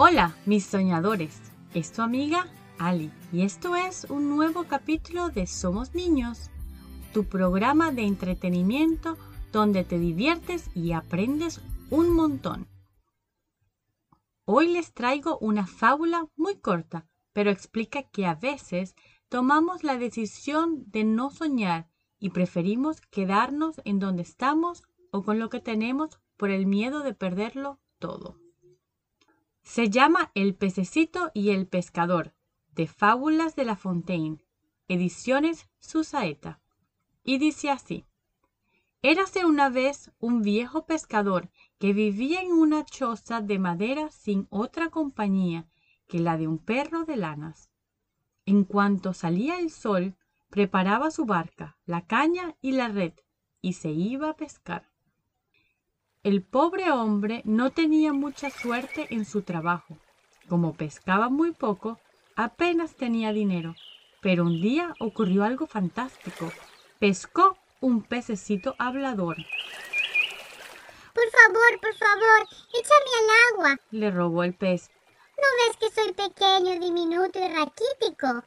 Hola, mis soñadores. Es tu amiga Ali y esto es un nuevo capítulo de Somos Niños, tu programa de entretenimiento donde te diviertes y aprendes un montón. Hoy les traigo una fábula muy corta, pero explica que a veces tomamos la decisión de no soñar y preferimos quedarnos en donde estamos o con lo que tenemos por el miedo de perderlo todo. Se llama El pececito y el pescador, de Fábulas de La Fontaine, ediciones Susaeta. Y dice así. Érase una vez un viejo pescador que vivía en una choza de madera sin otra compañía que la de un perro de lanas. En cuanto salía el sol, preparaba su barca, la caña y la red, y se iba a pescar. El pobre hombre no tenía mucha suerte en su trabajo. Como pescaba muy poco, apenas tenía dinero. Pero un día ocurrió algo fantástico. Pescó un pececito hablador. Por favor, por favor, échame al agua, le robó el pez. ¿No ves que soy pequeño, diminuto y raquítico?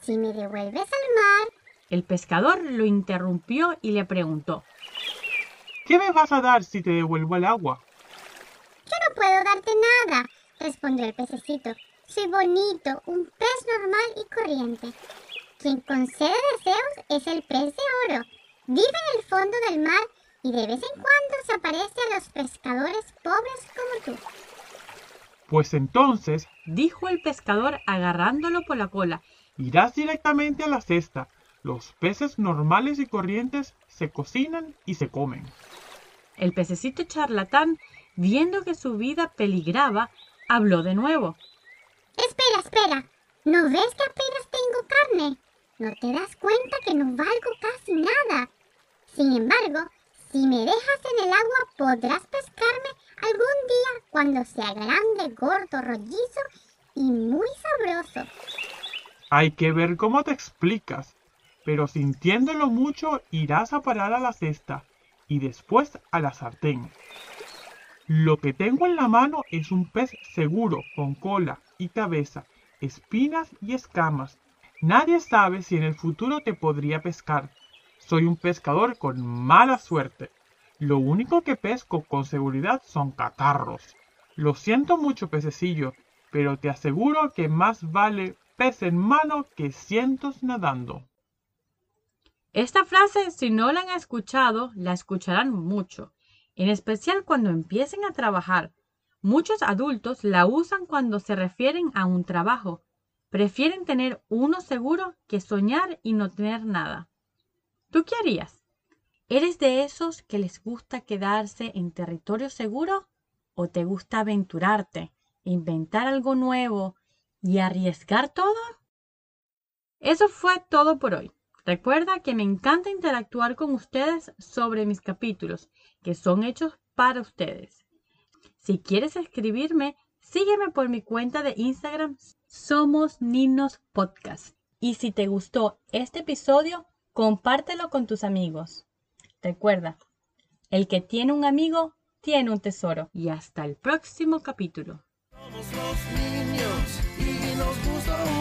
Si me devuelves al mar. El pescador lo interrumpió y le preguntó. ¿Qué me vas a dar si te devuelvo el agua? Yo no puedo darte nada, respondió el pececito. Soy bonito, un pez normal y corriente. Quien concede deseos es el pez de oro. Vive en el fondo del mar y de vez en cuando se aparece a los pescadores pobres como tú. Pues entonces, dijo el pescador agarrándolo por la cola, irás directamente a la cesta. Los peces normales y corrientes se cocinan y se comen. El pececito charlatán, viendo que su vida peligraba, habló de nuevo. Espera, espera. ¿No ves que apenas tengo carne? ¿No te das cuenta que no valgo casi nada? Sin embargo, si me dejas en el agua podrás pescarme algún día cuando sea grande, gordo, rollizo y muy sabroso. Hay que ver cómo te explicas, pero sintiéndolo mucho irás a parar a la cesta y después a la sartén. Lo que tengo en la mano es un pez seguro, con cola y cabeza, espinas y escamas. Nadie sabe si en el futuro te podría pescar. Soy un pescador con mala suerte. Lo único que pesco con seguridad son catarros. Lo siento mucho, pececillo, pero te aseguro que más vale pez en mano que cientos nadando. Esta frase, si no la han escuchado, la escucharán mucho, en especial cuando empiecen a trabajar. Muchos adultos la usan cuando se refieren a un trabajo. Prefieren tener uno seguro que soñar y no tener nada. ¿Tú qué harías? ¿Eres de esos que les gusta quedarse en territorio seguro? ¿O te gusta aventurarte, inventar algo nuevo y arriesgar todo? Eso fue todo por hoy. Recuerda que me encanta interactuar con ustedes sobre mis capítulos, que son hechos para ustedes. Si quieres escribirme, sígueme por mi cuenta de Instagram Somos Ninos Podcast. Y si te gustó este episodio, compártelo con tus amigos. Recuerda, el que tiene un amigo tiene un tesoro. Y hasta el próximo capítulo. Somos los niños y nos gusta